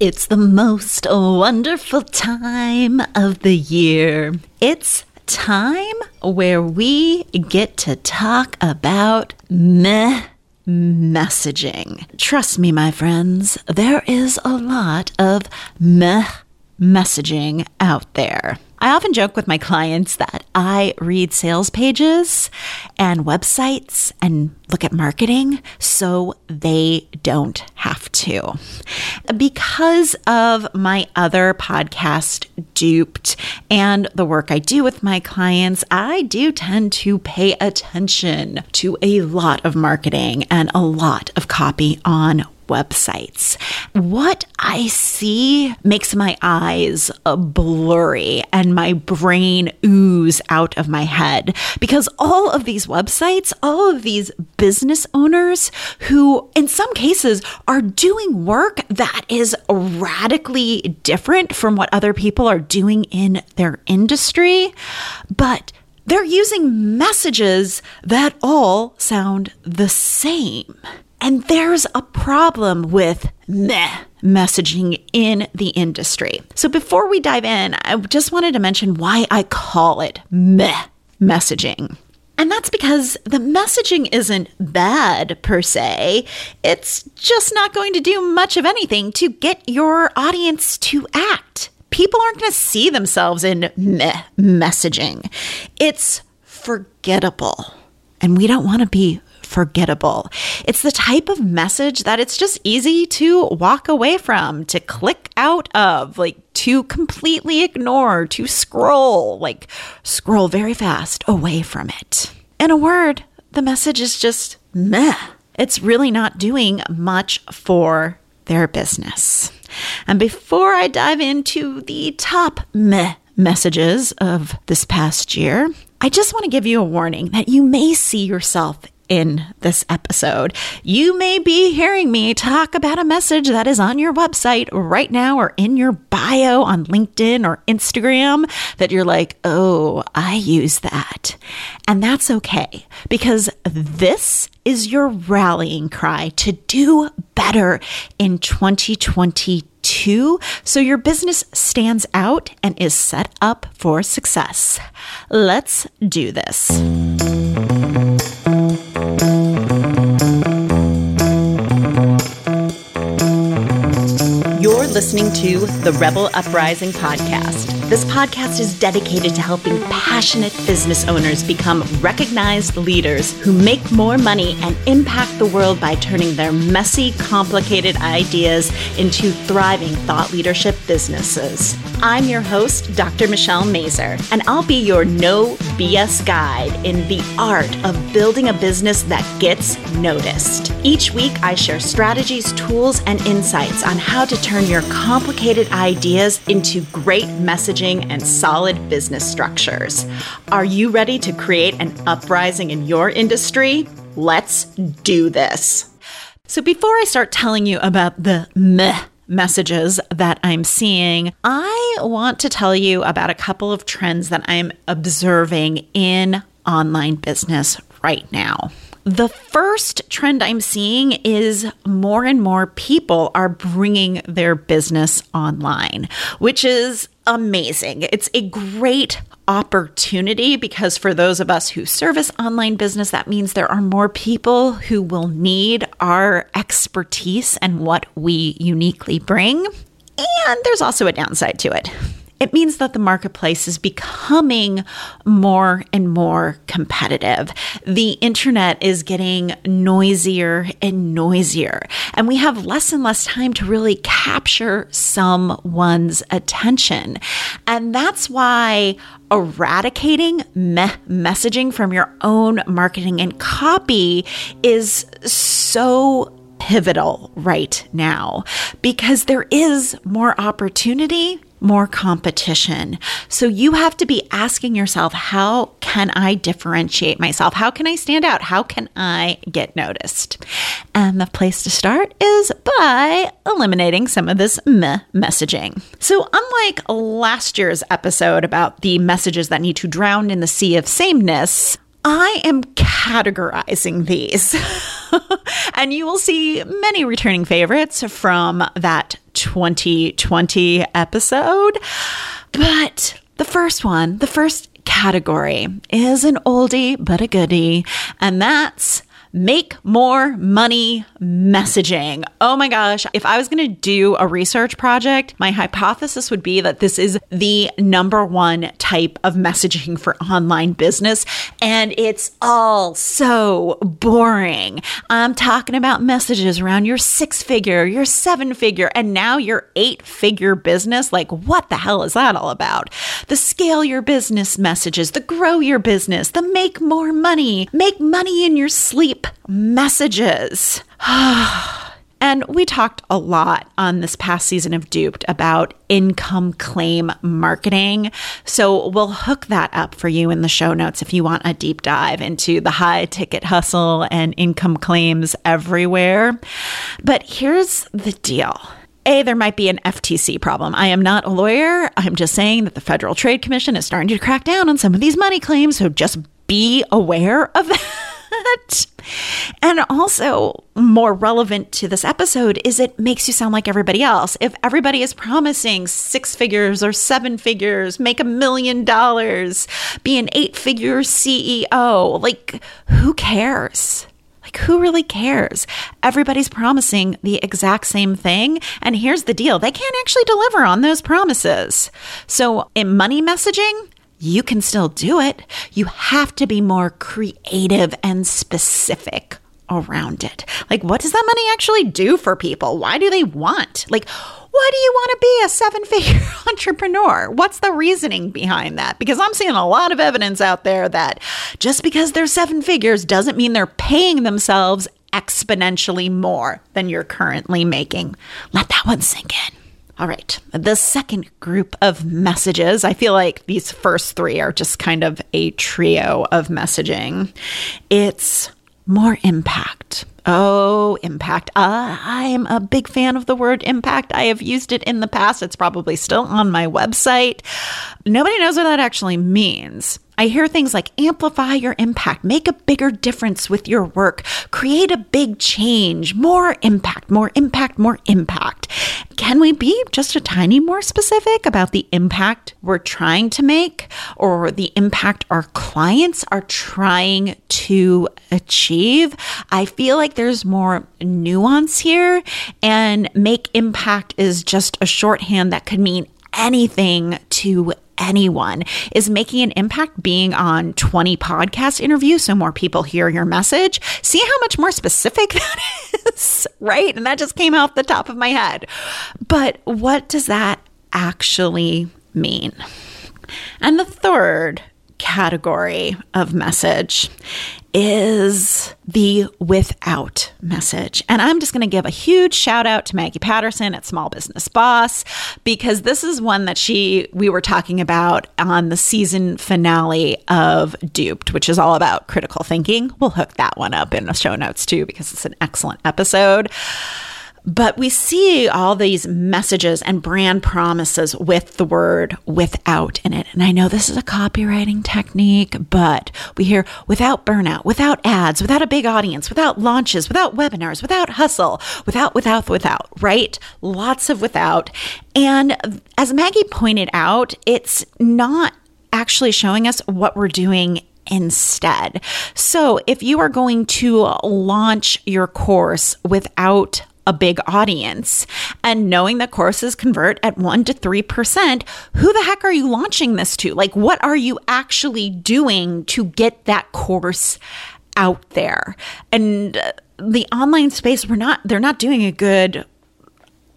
It's the most wonderful time of the year. It's time where we get to talk about meh messaging. Trust me, my friends, there is a lot of meh messaging out there. I often joke with my clients that I read sales pages and websites and look at marketing so they don't have to. Because of my other podcast, Duped, and the work I do with my clients, I do tend to pay attention to a lot of marketing and a lot of copy on websites. What I see makes my eyes blurry and my brain ooze out of my head because all of these websites, all of these business owners who, in some cases, are doing work that is radically different from what other people are doing in their industry, but they're using messages that all sound the same. And there's a problem with meh messaging in the industry. So before we dive in, I just wanted to mention why I call it meh messaging. And that's because the messaging isn't bad per se. It's just not going to do much of anything to get your audience to act. People aren't going to see themselves in meh messaging. It's forgettable. And we don't want to be forgettable. It's the type of message that it's just easy to walk away from, to click out of, like to completely ignore, to scroll, like scroll very fast away from it. In a word, the message is just meh. It's really not doing much for their business. And before I dive into the top meh messages of this past year, I just want to give you a warning that you may see yourself in this episode. You may be hearing me talk about a message that is on your website right now or in your bio on LinkedIn or Instagram that you're like, oh, I use that. And that's okay because this is your rallying cry to do better in 2022 so your business stands out and is set up for success. Let's do this. Listening to the Rebel Uprising podcast. This podcast is dedicated to helping passionate business owners become recognized leaders who make more money and impact the world by turning their messy, complicated ideas into thriving thought leadership businesses. I'm your host, Dr. Michelle Mazur, and I'll be your no BS guide in the art of building a business that gets noticed. Each week, I share strategies, tools, and insights on how to turn your complicated ideas into great messaging, and solid business structures. Are you ready to create an uprising in your industry? Let's do this. So, before I start telling you about the meh messages that I'm seeing, I want to tell you about a couple of trends that I'm observing in online business right now. The first trend I'm seeing is more and more people are bringing their business online, which is amazing. It's a great opportunity because for those of us who service online business, that means there are more people who will need our expertise and what we uniquely bring. And there's also a downside to it it means that the marketplace is becoming more and more competitive. The internet is getting noisier and noisier, and we have less and less time to really capture someone's attention. And that's why eradicating me- messaging from your own marketing and copy is so pivotal right now because there is more opportunity more competition. So you have to be asking yourself, how can I differentiate myself? How can I stand out? How can I get noticed? And the place to start is by eliminating some of this meh messaging. So, unlike last year's episode about the messages that need to drown in the sea of sameness, I am categorizing these. and you will see many returning favorites from that 2020 episode. But the first one, the first category is an oldie but a goodie, and that's make more money messaging. Oh my gosh. If I was going to do a research project, my hypothesis would be that this is the number one type of messaging for online business. And it's all so boring. I'm talking about messages around your six figure, your seven figure, and now your eight figure business. Like, what the hell is that all about? The scale your business messages, the grow your business, the make more money, make money in your sleep messages. And we talked a lot on this past season of Duped about income claim marketing. So we'll hook that up for you in the show notes if you want a deep dive into the high ticket hustle and income claims everywhere. But here's the deal. A, there might be an FTC problem. I am not a lawyer. I'm just saying that the Federal Trade Commission is starting to crack down on some of these money claims. So just be aware of that that. And also, more relevant to this episode is it makes you sound like everybody else. If everybody is promising six figures or seven figures, make a million dollars, be an eight figure CEO, like, who cares? Like, who really cares? Everybody's promising the exact same thing. And here's the deal they can't actually deliver on those promises. So, in money messaging, you can still do it. You have to be more creative and specific around it. Like, what does that money actually do for people? Why do they want? Like, why do you want to be a seven figure entrepreneur? What's the reasoning behind that? Because I'm seeing a lot of evidence out there that just because they're seven figures doesn't mean they're paying themselves exponentially more than you're currently making. Let that one sink in. All right. The second group of messages, I feel like these first three are just kind of a trio of messaging. It's more impact. Oh, impact. Uh, I'm a big fan of the word impact. I have used it in the past. It's probably still on my website. Nobody knows what that actually means. I hear things like amplify your impact, make a bigger difference with your work, create a big change, more impact, more impact, more impact. Can we be just a tiny more specific about the impact we're trying to make or the impact our clients are trying to achieve? I feel like there's more nuance here, and make impact is just a shorthand that could mean anything to anyone is making an impact being on 20 podcast interviews so more people hear your message. See how much more specific that is, right? And that just came off the top of my head. But what does that actually mean? And the third category of message is the without message. And I'm just going to give a huge shout out to Maggie Patterson at Small Business Boss because this is one that she we were talking about on the season finale of Duped, which is all about critical thinking. We'll hook that one up in the show notes too because it's an excellent episode. But we see all these messages and brand promises with the word without in it. And I know this is a copywriting technique, but we hear without burnout, without ads, without a big audience, without launches, without webinars, without hustle, without, without, without, right? Lots of without. And as Maggie pointed out, it's not actually showing us what we're doing instead. So if you are going to launch your course without a big audience and knowing that courses convert at 1 to 3%, who the heck are you launching this to? Like, what are you actually doing to get that course out there? And uh, the online space, we're not, they're not doing a good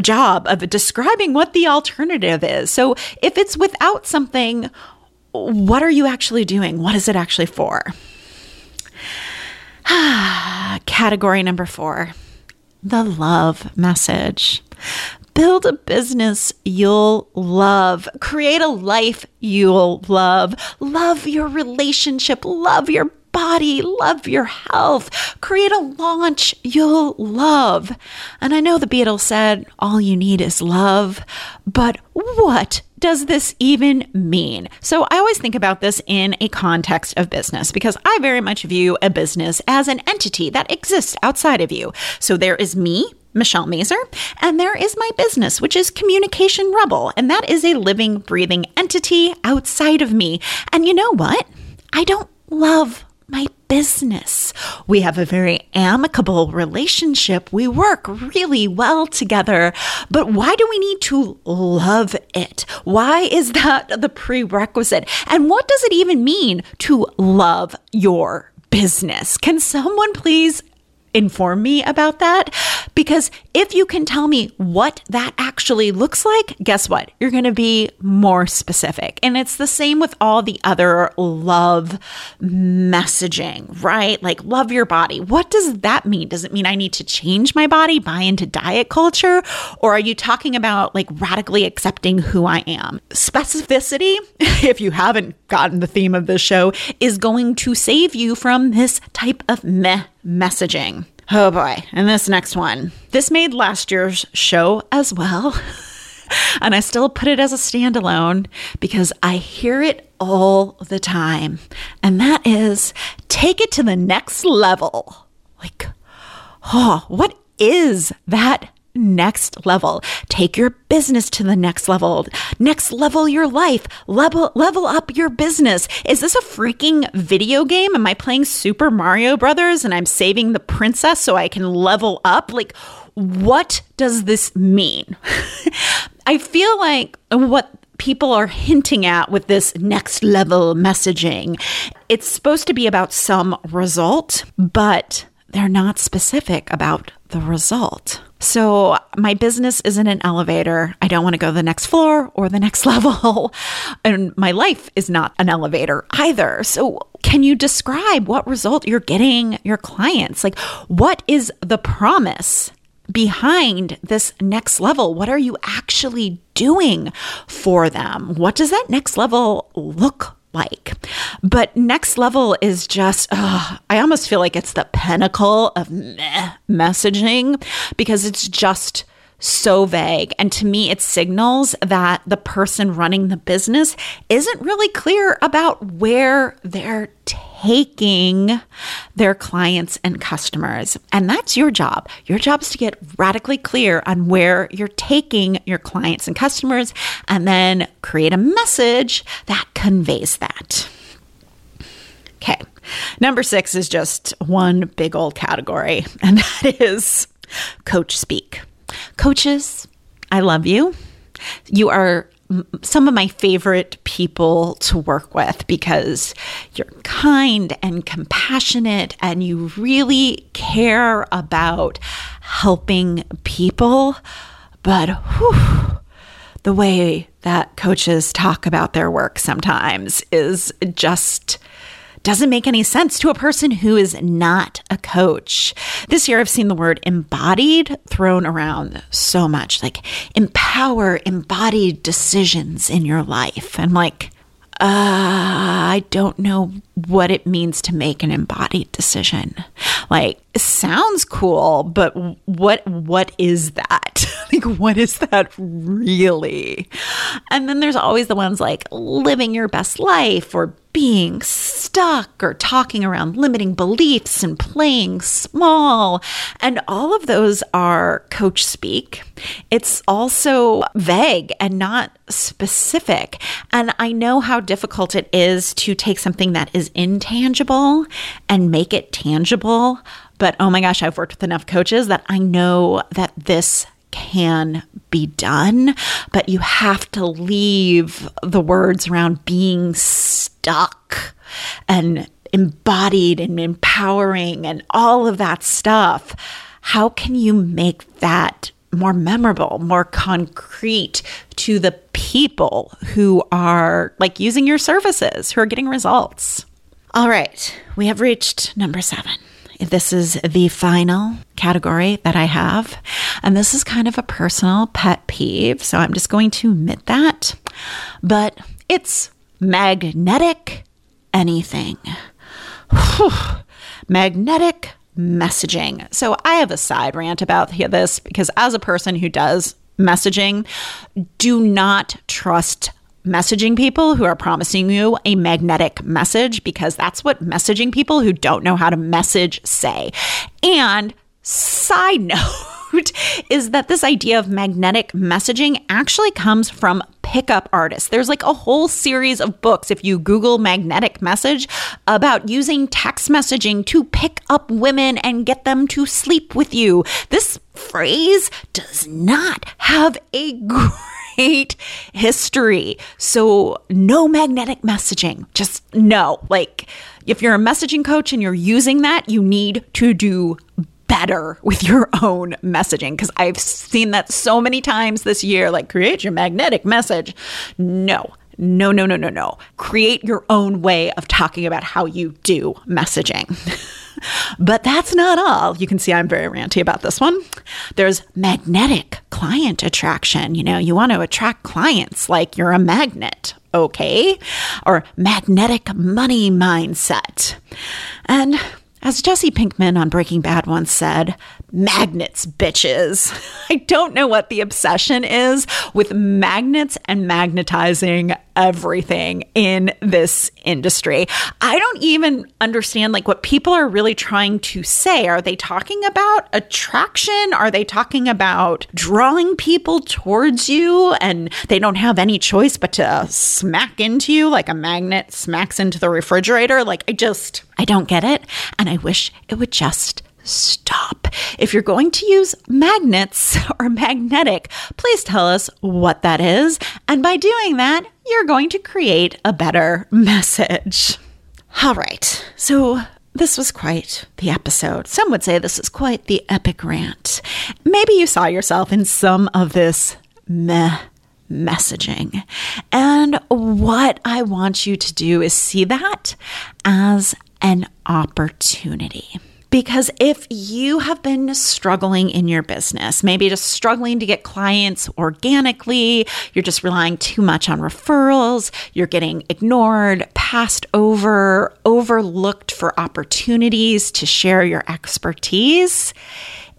job of describing what the alternative is. So if it's without something, what are you actually doing? What is it actually for? Category number four the love message. Build a business you'll love. Create a life you'll love. Love your relationship. Love your body, love your health, create a launch you'll love. And I know the Beatles said, all you need is love, but what does this even mean? So I always think about this in a context of business because I very much view a business as an entity that exists outside of you. So there is me, Michelle Mazur, and there is my business, which is Communication Rebel, and that is a living, breathing entity outside of me. And you know what? I don't love my business. We have a very amicable relationship. We work really well together. But why do we need to love it? Why is that the prerequisite? And what does it even mean to love your business? Can someone please inform me about that because if you can tell me what that actually looks like, guess what? You're going to be more specific. And it's the same with all the other love messaging, right? Like, love your body. What does that mean? Does it mean I need to change my body, buy into diet culture? Or are you talking about like radically accepting who I am? Specificity, if you haven't gotten the theme of this show, is going to save you from this type of meh messaging. Oh boy. And this next one. This made last year's show as well. and I still put it as a standalone because I hear it all the time. And that is take it to the next level. Like, oh, what is that next level. Take your business to the next level. Next level your life. Level level up your business. Is this a freaking video game? Am I playing Super Mario Brothers and I'm saving the princess so I can level up? Like what does this mean? I feel like what people are hinting at with this next level messaging, it's supposed to be about some result, but they're not specific about the result. So, my business isn't an elevator. I don't want to go to the next floor or the next level. and my life is not an elevator either. So, can you describe what result you're getting your clients? Like, what is the promise? Behind this next level, what are you actually doing for them? What does that next level look like. But next level is just, I almost feel like it's the pinnacle of meh messaging because it's just so vague. And to me, it signals that the person running the business isn't really clear about where they're taking their clients and customers. And that's your job. Your job is to get radically clear on where you're taking your clients and customers and then create a message that conveys that. Okay. Number six is just one big old category, and that is coach speak. Coaches, I love you. You are some of my favorite people to work with because you're kind and compassionate and you really care about helping people. But whew, the way that coaches talk about their work sometimes is just doesn't make any sense to a person who is not a coach. This year, I've seen the word embodied thrown around so much like empower embodied decisions in your life. And like, uh, I don't know what it means to make an embodied decision. Like, sounds cool, but what what is that? like, what is that really? And then there's always the ones like living your best life or being stuck or talking around limiting beliefs and playing small. And all of those are coach speak. It's also vague and not specific. And I know how difficult it is to take something that is intangible and make it tangible. But oh my gosh, I've worked with enough coaches that I know that this can be done, but you have to leave the words around being stuck and embodied and empowering and all of that stuff. How can you make that more memorable, more concrete to the people who are like using your services, who are getting results? All right, we have reached number seven. This is the final category that I have. And this is kind of a personal pet peeve. So I'm just going to admit that. But it's magnetic anything. Magnetic messaging. So I have a side rant about this because as a person who does messaging, do not trust messaging people who are promising you a magnetic message because that's what messaging people who don't know how to message say. And side note is that this idea of magnetic messaging actually comes from pickup artists. There's like a whole series of books, if you Google magnetic message, about using text messaging to pick up women and get them to sleep with you. This phrase does not have a history. So, no magnetic messaging. Just no. Like, if you're a messaging coach and you're using that, you need to do better with your own messaging because I've seen that so many times this year like create your magnetic message. No. No, no, no, no, no. Create your own way of talking about how you do messaging. but that's not all. You can see I'm very ranty about this one. There's magnetic client attraction. You know, you want to attract clients like you're a magnet, okay? Or magnetic money mindset. And as Jesse Pinkman on Breaking Bad once said, magnets, bitches. I don't know what the obsession is with magnets and magnetizing everything in this industry. I don't even understand like what people are really trying to say. Are they talking about attraction? Are they talking about drawing people towards you and they don't have any choice but to smack into you like a magnet smacks into the refrigerator? Like I just I don't get it and I wish it would just stop. If you're going to use magnets or magnetic, please tell us what that is. And by doing that, you're going to create a better message. All right. So this was quite the episode. Some would say this is quite the epic rant. Maybe you saw yourself in some of this meh messaging. And what I want you to do is see that as an opportunity. Because if you have been struggling in your business, maybe just struggling to get clients organically, you're just relying too much on referrals, you're getting ignored, passed over, overlooked for opportunities to share your expertise,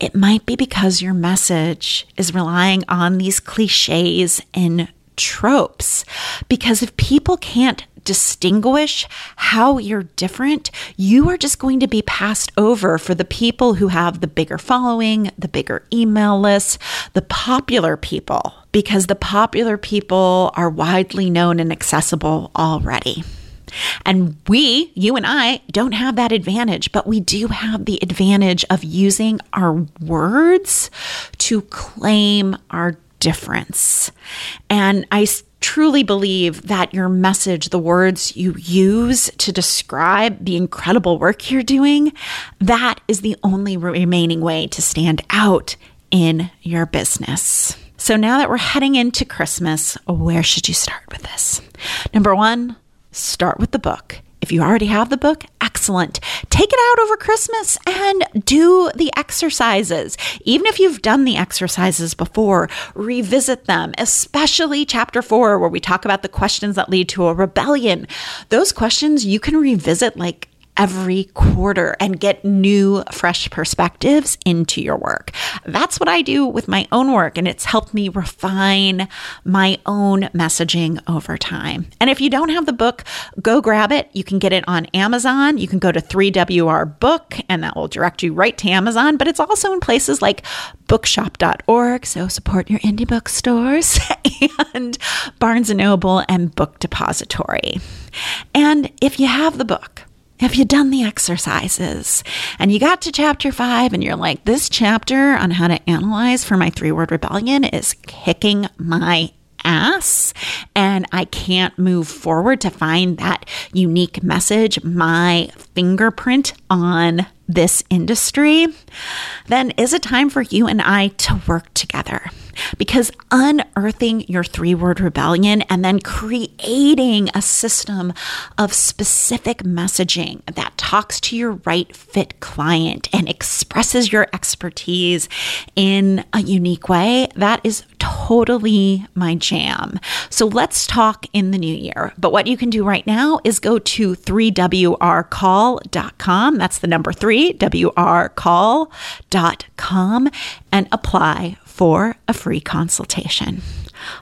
it might be because your message is relying on these cliches and tropes. Because if people can't distinguish how you're different, you are just going to be passed over for the people who have the bigger following, the bigger email lists, the popular people, because the popular people are widely known and accessible already. And we, you and I, don't have that advantage, but we do have the advantage of using our words to claim our difference. And I truly believe that your message, the words you use to describe the incredible work you're doing, that is the only remaining way to stand out in your business. So now that we're heading into Christmas, where should you start with this? Number one, start with the book. You already have the book, excellent. Take it out over Christmas and do the exercises. Even if you've done the exercises before, revisit them, especially chapter four, where we talk about the questions that lead to a rebellion. Those questions you can revisit like every quarter and get new, fresh perspectives into your work. That's what I do with my own work, and it's helped me refine my own messaging over time. And if you don't have the book, go grab it. You can get it on Amazon. You can go to 3WR Book, and that will direct you right to Amazon, but it's also in places like bookshop.org, so support your indie bookstores, and Barnes and Noble and Book Depository. And if you have the book, have you done the exercises? And you got to chapter five and you're like, this chapter on how to analyze for my three word rebellion is kicking my ass and I can't move forward to find that unique message, my fingerprint on this industry, then is it time for you and I to work together? Because unearthing your three word rebellion and then creating a system of specific messaging that talks to your right fit client and expresses your expertise in a unique way, that is totally my jam. So let's talk in the new year. But what you can do right now is go to 3wrcall.com. That's the number 3, wrcall.com, and apply for a free consultation.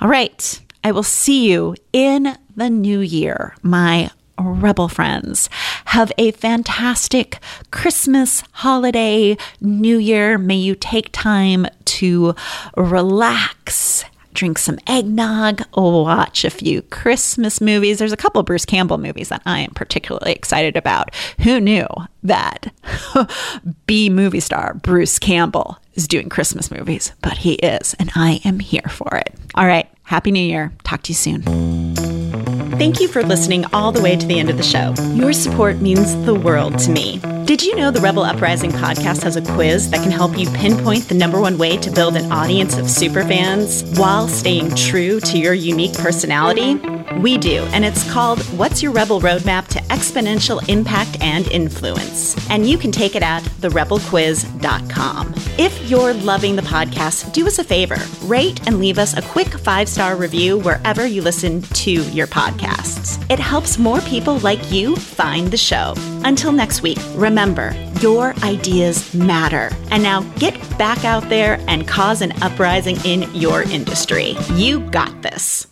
All right. I will see you in the new year, my rebel friends. Have a fantastic Christmas, holiday, New Year. May you take time to relax. Drink some eggnog, watch a few Christmas movies. There's a couple Bruce Campbell movies that I am particularly excited about. Who knew that B movie star Bruce Campbell is doing Christmas movies? But he is, and I am here for it. All right. Happy New Year. Talk to you soon. Thank you for listening all the way to the end of the show. Your support means the world to me. Did you know the Rebel Uprising podcast has a quiz that can help you pinpoint the number one way to build an audience of superfans while staying true to your unique personality? We do, and it's called What's Your Rebel Roadmap to Exponential Impact and Influence? And you can take it at therebelquiz.com. If you're loving the podcast, do us a favor rate and leave us a quick five star review wherever you listen to your podcasts. It helps more people like you find the show. Until next week, remember your ideas matter. And now get back out there and cause an uprising in your industry. You got this.